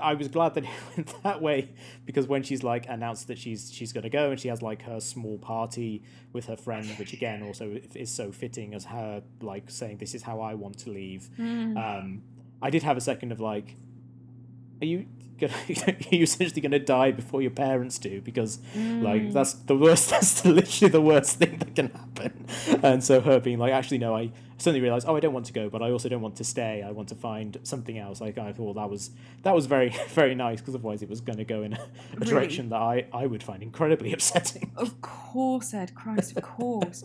Speaker 1: I was glad that it went that way because when she's like announced that she's she's going to go and she has like her small party with her friend, which again also is so fitting as her like saying this is how I want to leave.
Speaker 2: Mm.
Speaker 1: Um, I did have a second of like, are you gonna, are essentially going to die before your parents do? Because
Speaker 2: Mm.
Speaker 1: like that's the worst. That's literally the worst thing that can happen. And so her being like, actually, no, I suddenly realized, oh, I don't want to go, but I also don't want to stay. I want to find something else. Like I thought that was that was very very nice because otherwise it was going to go in a, a
Speaker 2: Really?
Speaker 1: direction that I I would find incredibly upsetting.
Speaker 2: Of course, Ed Christ, of course.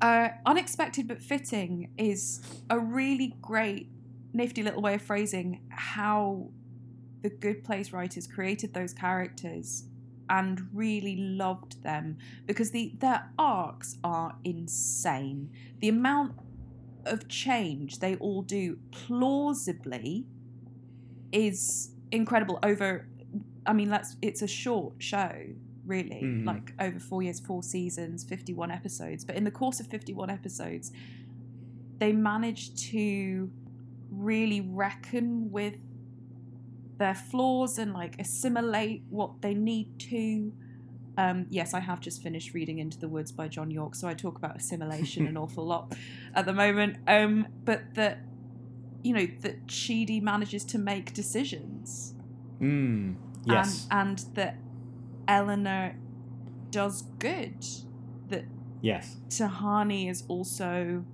Speaker 2: uh, unexpected but fitting is a really great, nifty little way of phrasing how the Good Place writers created those characters and really loved them because the their arcs are insane. The amount of change they all do plausibly is incredible over I mean that's it's a short show really
Speaker 1: Mhm.
Speaker 2: like over 4 years 4 seasons 51 episodes but in the course of 51 episodes they managed to really reckon with their flaws and like assimilate what they need to um, yes, I have just finished reading Into the Woods by John Yorke, so I talk about assimilation an awful lot at the moment. Um, but that, you know, that Chidi manages to make decisions
Speaker 1: Mm, yes.
Speaker 2: and, and that Eleanor does good. That
Speaker 1: yes.
Speaker 2: Tahani is also,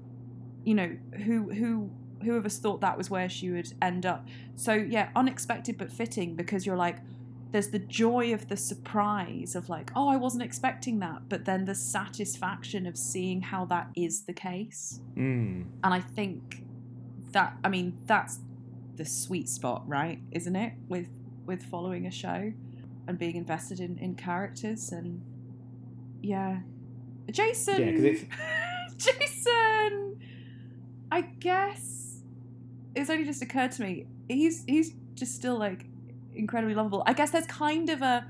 Speaker 2: you know, who who who of us thought that was where she would end up. So yeah, unexpected but fitting because you're like, there's the joy of the surprise of like, oh, I wasn't expecting that, but then the satisfaction of seeing how that is the case.
Speaker 1: Mm.
Speaker 2: And I think that I mean that's the sweet spot, right? Isn't it? With with following a show and being invested in, in characters and yeah. Jason
Speaker 1: Yeah,
Speaker 2: Jason I guess it's only just occurred to me. He's he's just still like incredibly lovable. I guess there's kind of a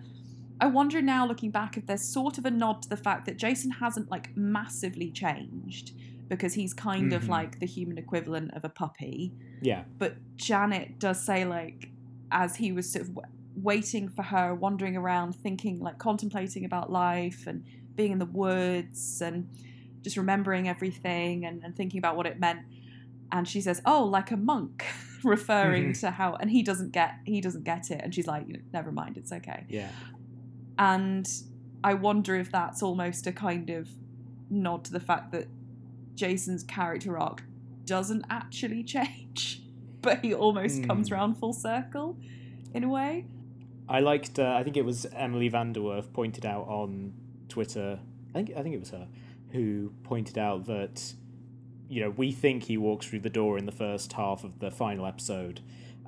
Speaker 2: I wonder now looking back if there's sort of a nod to the fact that Jason hasn't like massively changed because he's kind of
Speaker 1: Mhm.
Speaker 2: like the human equivalent of a puppy.
Speaker 1: Yeah.
Speaker 2: But Janet does say like as he was sort of w- waiting for her, wandering around, thinking like contemplating about life and being in the woods and just remembering everything and, and thinking about what it meant. And she says, "Oh, like a monk," referring
Speaker 1: Mhm.
Speaker 2: to how, and he doesn't get he doesn't get it, and she's like, you know, "Never mind, it's okay."
Speaker 1: Yeah.
Speaker 2: And I wonder if that's almost a kind of nod to the fact that Jason's character arc doesn't actually change, but he almost comes
Speaker 1: Hmm.
Speaker 2: round full circle in a way.
Speaker 1: I liked. Uh, I think it was Emily VanDerWerff pointed out on Twitter. I think I think it was her who pointed out that you know we think he walks through the door in the first half of the final episode,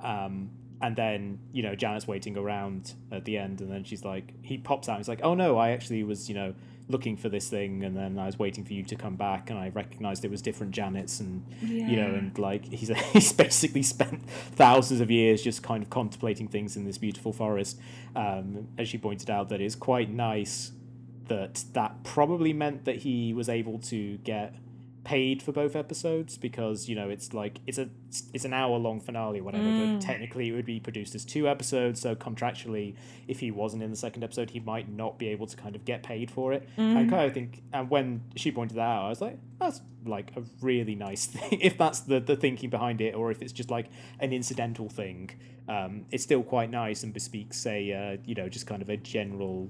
Speaker 1: um, and then you know Janet's waiting around at the end, and then she's like, he pops out. and He's like, oh no, I actually was you know looking for this thing, and then I was waiting for you to come back, and I recognized it was different Janets, and
Speaker 2: Yeah.
Speaker 1: you know, and like he's he's basically spent thousands of years just kind of contemplating things in this beautiful forest. Um, as she pointed out, that it's quite nice that that probably meant that he was able to get paid for both episodes because you know it's like it's a it's an hour long finale or whatever
Speaker 2: Mm.
Speaker 1: but technically it would be produced as two episodes so contractually if he wasn't in the second episode he might not be able to kind of get paid for it
Speaker 2: Mm.
Speaker 1: and kind of think and when she pointed that out i was like that's like a really nice thing if that's the the thinking behind it or if it's just like an incidental thing um it's still quite nice and bespeaks a uh, you know just kind of a general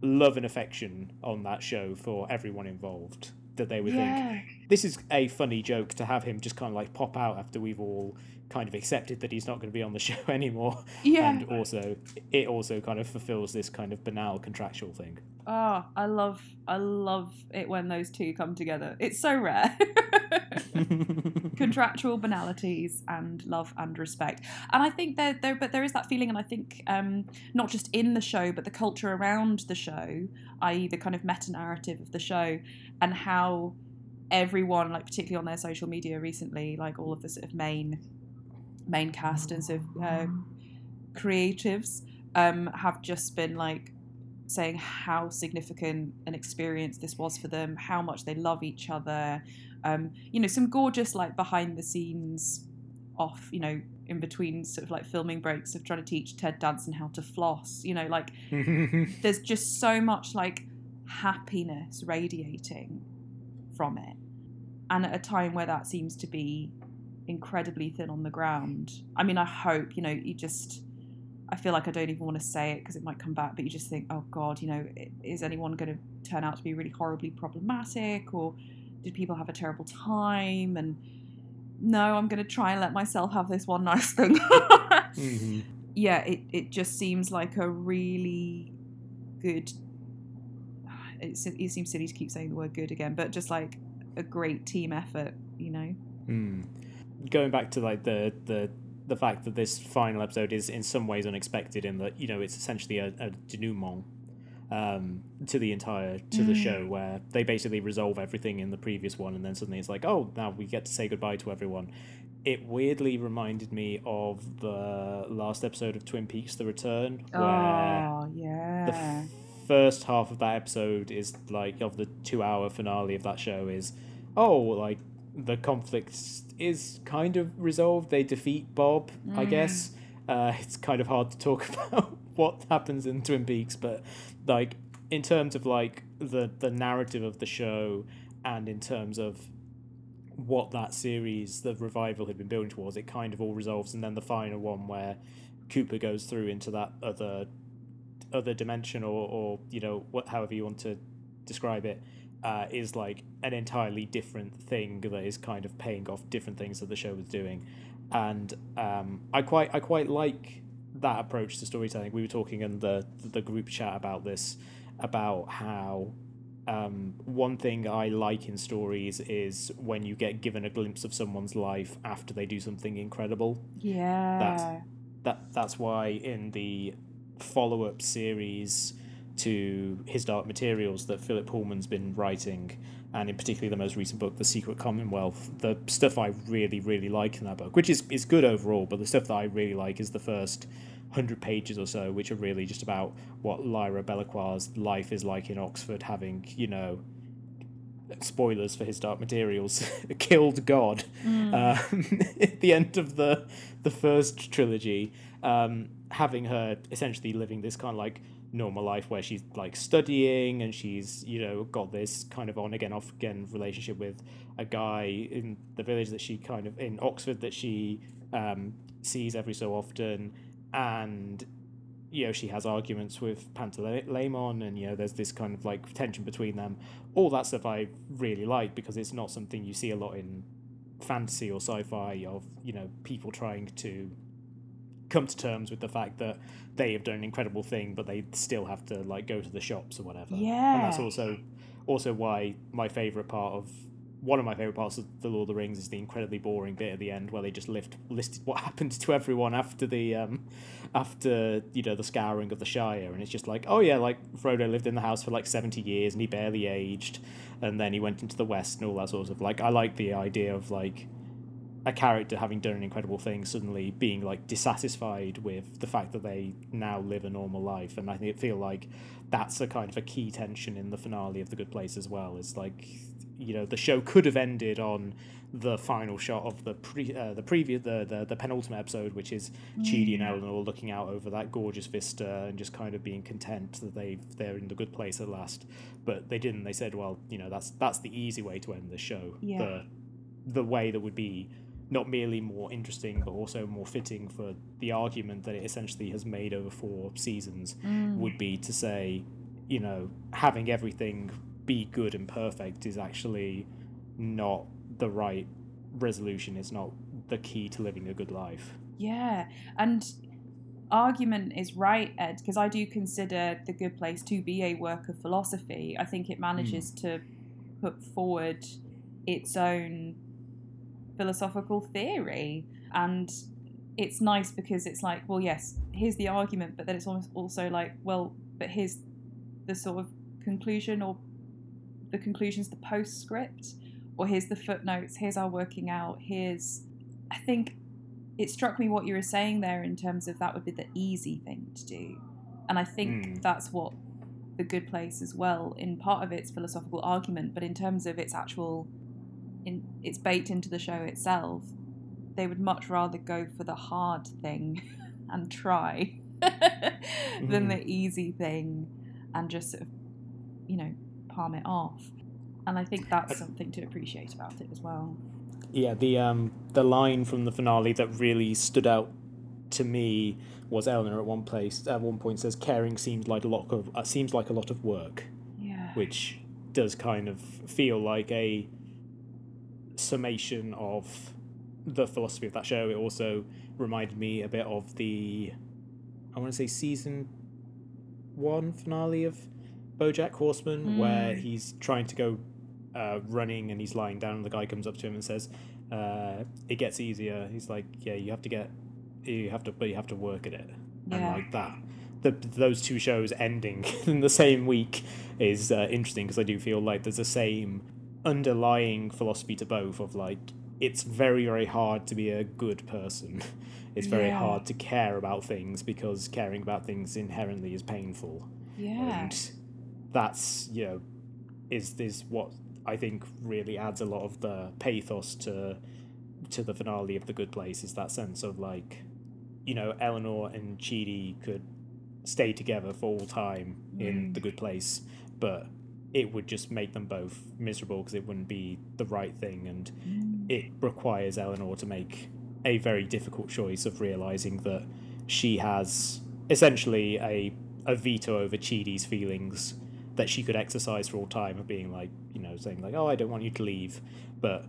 Speaker 1: love and affection on that show for everyone involved that they would think this is a funny joke to have him just kind of like pop out after we've all kind of accepted that he's not going to be on the show anymore
Speaker 2: Yeah.
Speaker 1: and also it also kind of fulfills this kind of banal contractual thing
Speaker 2: Oh, I love I love it when those two come together. It's so rare. Contractual banalities and love and respect. And I think there there but there is that feeling and I think um not just in the show but the culture around the show, i.e. the kind of meta narrative of the show and how everyone like particularly on their social media recently like all of the sort of main main cast and sort of uh, creatives um have just been like saying how significant an experience this was for them, how much they love each other. Um, you know, some gorgeous like behind the scenes off, you know, in between sort of like filming breaks of trying to teach Ted Danson how to floss. You know, like there's just so much like happiness radiating from it. And at a time where that seems to be incredibly thin on the ground. I mean, I hope, you know, you just I feel like I don't even want to say it because it might come back, but you just think, oh God, you know, is anyone going to turn out to be really horribly problematic or did people have a terrible time? And no, I'm going to try and let myself have this one nice thing.
Speaker 1: mm-hmm.
Speaker 2: Yeah, it, it just seems like a really good. It, it seems silly to keep saying the word good again, but just like a great team effort, you know?
Speaker 1: Mm. Going back to like the, the the fact that this final episode is in some ways unexpected in that you know it's essentially a, a denouement um, to the entire to mm. the show where they basically resolve everything in the previous one and then suddenly it's like oh now we get to say goodbye to everyone it weirdly reminded me of the last episode of twin peaks the return
Speaker 2: where oh, yeah.
Speaker 1: the f- first half of that episode is like of the two hour finale of that show is oh like the conflict is kind of resolved. They defeat Bob, mm. I guess. Uh, it's kind of hard to talk about what happens in Twin Peaks, but like in terms of like the the narrative of the show, and in terms of what that series, the revival had been building towards, it kind of all resolves, and then the final one where Cooper goes through into that other other dimension, or or you know what, however you want to describe it uh, is like an entirely different thing that is kind of paying off different things that the show was doing, and um, I quite I quite like that approach to storytelling. We were talking in the the group chat about this, about how um, one thing I like in stories is when you get given a glimpse of someone's life after they do something incredible.
Speaker 2: Yeah.
Speaker 1: That's, that that's why in the follow up series to his Dark Materials that Philip Pullman's been writing, and in particularly the most recent book, The Secret Commonwealth. The stuff I really, really like in that book, which is, is good overall, but the stuff that I really like is the first hundred pages or so, which are really just about what Lyra Belacqua's life is like in Oxford, having, you know, spoilers for his Dark Materials, killed God mm. um, at the end of the the first trilogy, um, having her essentially living this kind of like normal life where she's like studying and she's you know got this kind of on again off again relationship with a guy in the village that she kind of in Oxford that she um, sees every so often. And you know she has arguments with Pantaleimon and you know there's this kind of like tension between them. All that stuff I really like because it's not something you see a lot in fantasy or sci-fi of you know people trying to come to terms with the fact that they have done an incredible thing, but they still have to like go to the shops or whatever.
Speaker 2: Yeah,
Speaker 1: and that's also also why my favorite part of one of my favorite parts of the Lord of the Rings is the incredibly boring bit at the end where they just lift listed what happened to everyone after the um after you know the scouring of the Shire, and it's just like oh yeah, like Frodo lived in the house for like seventy years and he barely aged, and then he went into the West and all that sort of like I like the idea of like a character having done an incredible thing suddenly being like dissatisfied with the fact that they now live a normal life. And i think it feel like that's a kind of a key tension in the finale of the good place as well. Is like you know the show could have ended on the final shot of the pre uh, the previous the, the the penultimate episode which is mm. Chidi and Eleanor looking out over that gorgeous vista and just kind of being content that they they're in the good place at last. But they didn't. They said well you know that's that's the easy way to end the show.
Speaker 2: Yeah.
Speaker 1: the the way that would be not merely more interesting but also more fitting for the argument that it essentially has made over four seasons
Speaker 2: mm.
Speaker 1: would be to say you know having everything be good and perfect is actually not the right resolution it's not the key to living a good life
Speaker 2: yeah and argument is right ed because i do consider the good place to be a work of philosophy i think it manages mm. to put forward its own philosophical theory. And it's nice because it's like, well, yes, here's the argument, but then it's almost also like, well, but here's the sort of conclusion or the conclusion's the postscript, or here's the footnotes, here's our working out, here's. I think it struck me what you were saying there in terms of that would be the easy thing to do. And I think mm. that's what the good place as well, in part of its philosophical argument, but in terms of its actual in, it's baked into the show itself, they would much rather go for the hard thing and try mm-hmm. than the easy thing and just sort of, you know, palm it off. And I think that's something to appreciate about it as well.
Speaker 1: Yeah, the um the line from the finale that really stood out to me was Eleanor at one place at one point says caring seems like a lot of uh, seems like a lot of work,
Speaker 2: Yeah.
Speaker 1: which does kind of feel like a summation of the philosophy of that show. It also reminded me a bit of the I want to say season one finale of BoJack Horseman, where
Speaker 2: Mm.
Speaker 1: he's trying to go uh, running and he's lying down, and the guy comes up to him and says, uh, "It gets easier." He's like, "Yeah, you have to get, you have to, but you have to work at it."
Speaker 2: Yeah.
Speaker 1: And like that, the those two shows ending in the same week is uh, interesting because I do feel like there's the same underlying philosophy to both of like it's very very hard to be a good person. It's very
Speaker 2: Yeah.
Speaker 1: hard to care about things because caring about things inherently is painful
Speaker 2: Yeah.
Speaker 1: and that's you know is is what I think really adds a lot of the pathos to to the finale of the Good Place is that sense of like you know Eleanor and Chidi could stay together for all time in
Speaker 2: Mm.
Speaker 1: the Good Place, but it would just make them both miserable because it wouldn't be the right thing and
Speaker 2: Mm.
Speaker 1: it requires Eleanor to make a very difficult choice of realizing that she has essentially a a veto over Chidi's feelings that she could exercise for all time of being like, you know, saying like, "Oh, I don't want you to leave," but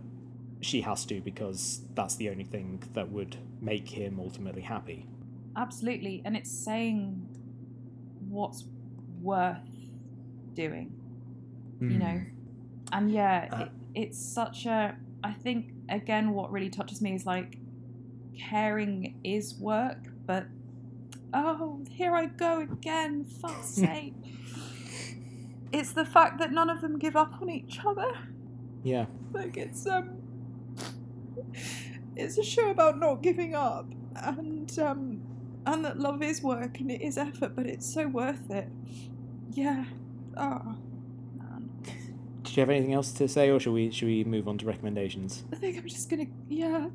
Speaker 1: she has to because that's the only thing that would make him ultimately happy.
Speaker 2: Absolutely. And it's saying what's worth doing, you know? And yeah,
Speaker 1: Uh,
Speaker 2: it, it's such a. I think, again, what really touches me is like caring is work, but oh, here I go again, fuck's sake. It's the fact that none of them give up on each other.
Speaker 1: Yeah.
Speaker 2: Like it's um it's a show about not giving up and um and that love is work and it is effort, but it's so worth it. Yeah. Oh man.
Speaker 1: Did you have anything else to say, or should we should we move on to recommendations?
Speaker 2: I think I'm just gonna yeah.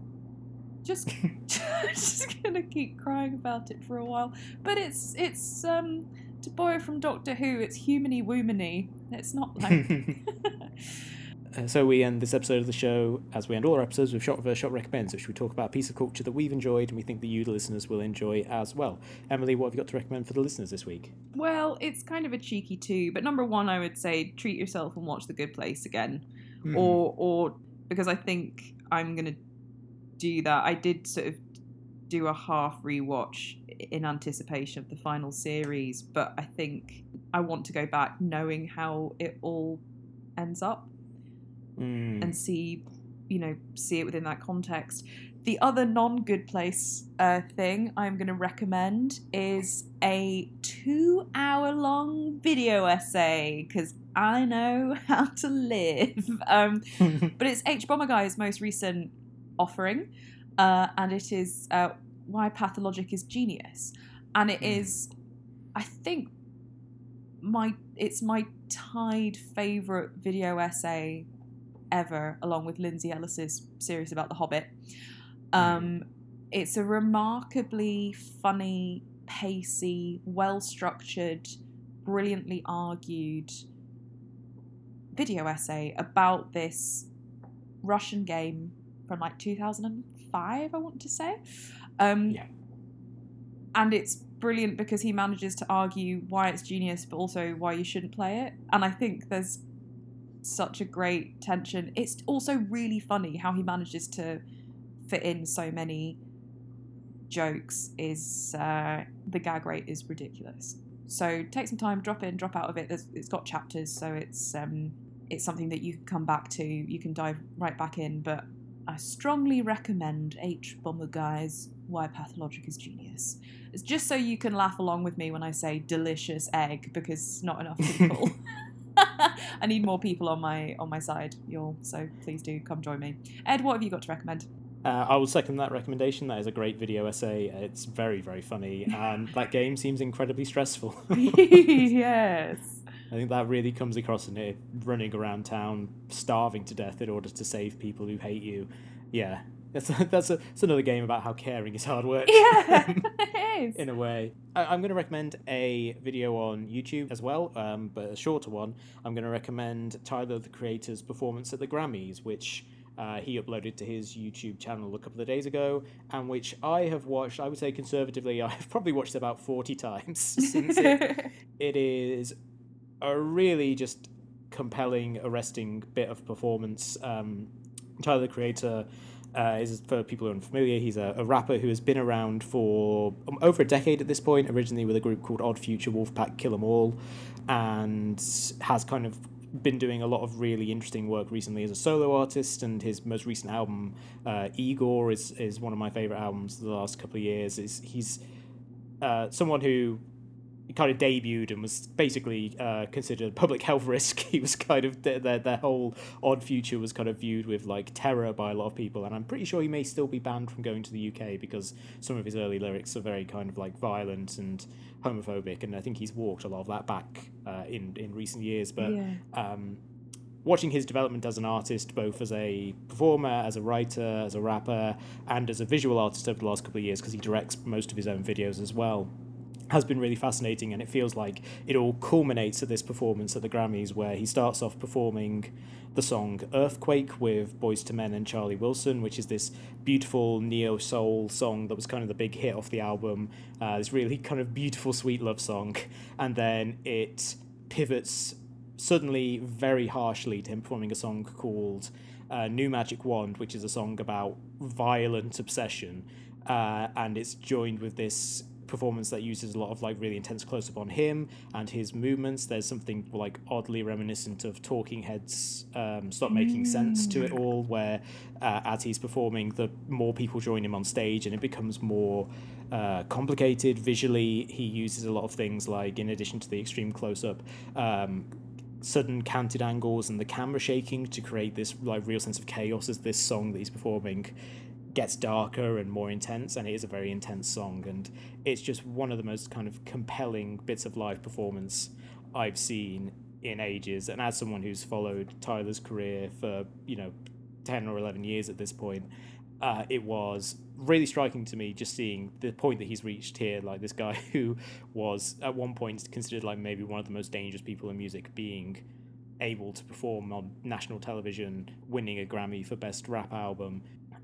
Speaker 2: Just just gonna keep crying about it for a while. But it's it's um to borrow from Doctor Who, it's humany woomany. It's not like
Speaker 1: Uh, so we end this episode of the show, as we end all our episodes, with Shot Reverse Shot Recommends, which we talk about a piece of culture that we've enjoyed and we think that you, the listeners, will enjoy as well. Emily, what have you got to recommend for the listeners this week?
Speaker 2: Well, it's kind of a cheeky two, but number one, I would say treat yourself and watch The Good Place again, mm-hmm. or or because I think I'm gonna do that. I did sort of do a half rewatch in anticipation of the final series, but I think I want to go back knowing how it all ends up
Speaker 1: Mm.
Speaker 2: and see you know see it within that context the other non-good place uh, thing i'm going to recommend is a two hour long video essay because i know how to live um, but it's hbomberguy's most recent offering uh, and it is uh, why pathologic is genius and it
Speaker 1: Mhm.
Speaker 2: is i think my it's my tied favorite video essay ever, along with Lindsay Ellis's series about The Hobbit. Um, it's a remarkably funny, pacey, well structured, brilliantly argued video essay about this Russian game from like 2005, I want to say. Um,
Speaker 1: Yeah.
Speaker 2: And it's brilliant because he manages to argue why it's genius, but also why you shouldn't play it. And I think there's such a great tension. It's also really funny how he manages to fit in so many jokes. Is uh, the gag rate is ridiculous. So take some time, drop in, drop out of it. There's, it's got chapters, so it's um, it's something that you can come back to. You can dive right back in, but I strongly recommend hbomberguy's Why Pathologic is Genius. It's just so you can laugh along with me when I say delicious egg, because not enough people. I need more people on my on my side, y'all. So please do come join me. Ed, what have you got to recommend?
Speaker 1: Uh, I will second that recommendation. That is a great video essay. It's very, very funny, and that game seems incredibly stressful.
Speaker 2: yes.
Speaker 1: I think that really comes across in it, running around town, starving to death in order to save people who hate you. Yeah, that's that's, a, that's another game about how caring is hard work.
Speaker 2: Yeah, it is.
Speaker 1: in a way. I, I'm going to recommend a video on YouTube as well, um, but a shorter one. I'm going to recommend Tyler the Creator's performance at the Grammys, which uh, he uploaded to his YouTube channel a couple of days ago, and which I have watched. I would say conservatively, I've probably watched about forty times since it. it is a really just compelling, arresting bit of performance. Um, Tyler the Creator uh, is for people who are unfamiliar. He's a, a, rapper who has been around for um, over a decade at this point. Originally with a group called Odd Future Wolfpack Kill 'Em All, and has kind of been doing a lot of really interesting work recently as a solo artist. And his most recent album, uh, Igor, is is one of my favorite albums of the last couple of years. Is he's uh, someone who kind of debuted and was basically uh, considered a public health risk. He was kind of their, their, whole odd future was kind of viewed with like terror by a lot of people, and I'm pretty sure he may still be banned from going to the UK because some of his early lyrics are very kind of like violent and homophobic, and I think he's walked a lot of that back uh, in in recent years. But yeah. um, watching his development as an artist, both as a performer, as a writer, as a rapper, and as a visual artist over the last couple of years, because he directs most of his own videos as well has been really fascinating, and it feels like it all culminates at this performance at the Grammys, where he starts off performing the song Earthquake with Boyz II Men and Charlie Wilson, which is this beautiful neo soul song that was kind of the big hit off the album. Uh, this really kind of beautiful, sweet love song, and then it pivots suddenly very harshly to him performing a song called uh, New Magic Wand, which is a song about violent obsession. Uh, and it's joined with this performance that uses a lot of like really intense close up on him and his movements. There's something like oddly reminiscent of Talking Heads um, Stop Making Sense to it mm. all, where uh, as he's performing, the more people join him on stage and it becomes more uh, complicated visually. He uses a lot of things like, in addition to the extreme close up, um, sudden canted angles and the camera shaking to create this like real sense of chaos as this song that he's performing gets darker and more intense and it is a very intense song and it's just one of the most kind of compelling bits of live performance I've seen in ages. And as someone who's followed Tyler's career for you know 10 or 11 years at this point uh, it was really striking to me just seeing the point that he's reached here. Like this guy who was at one point considered like maybe one of the most dangerous people in music being able to perform on national television winning a Grammy for best rap album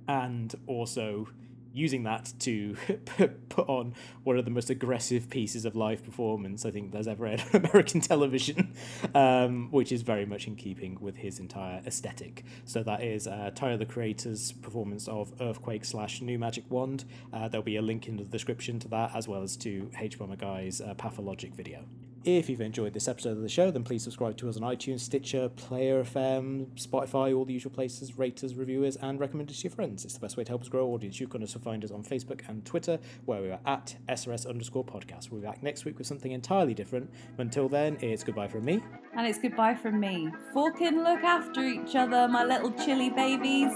Speaker 1: and also using that to put on one of the most aggressive pieces of live performance I think there's ever had on American television, um, which is very much in keeping with his entire aesthetic. So that is uh, Tyler the Creator's performance of Earthquake slash New Magic Wand. Uh, there'll be a link in the description to that as well as to hbomberguy's uh, Pathologic video. If you've enjoyed this episode of the show, then please subscribe to us on iTunes, Stitcher, Player FM, Spotify, all the usual places, rate us, review us, and recommend us to your friends. It's the best way to help us grow our audience. You can also find us on Facebook and Twitter, where we are at SRS underscore podcast. We'll be back next week with something entirely different. Until then, it's goodbye from me.
Speaker 2: And it's goodbye from me. Fucking look after each other, my little chilly babies.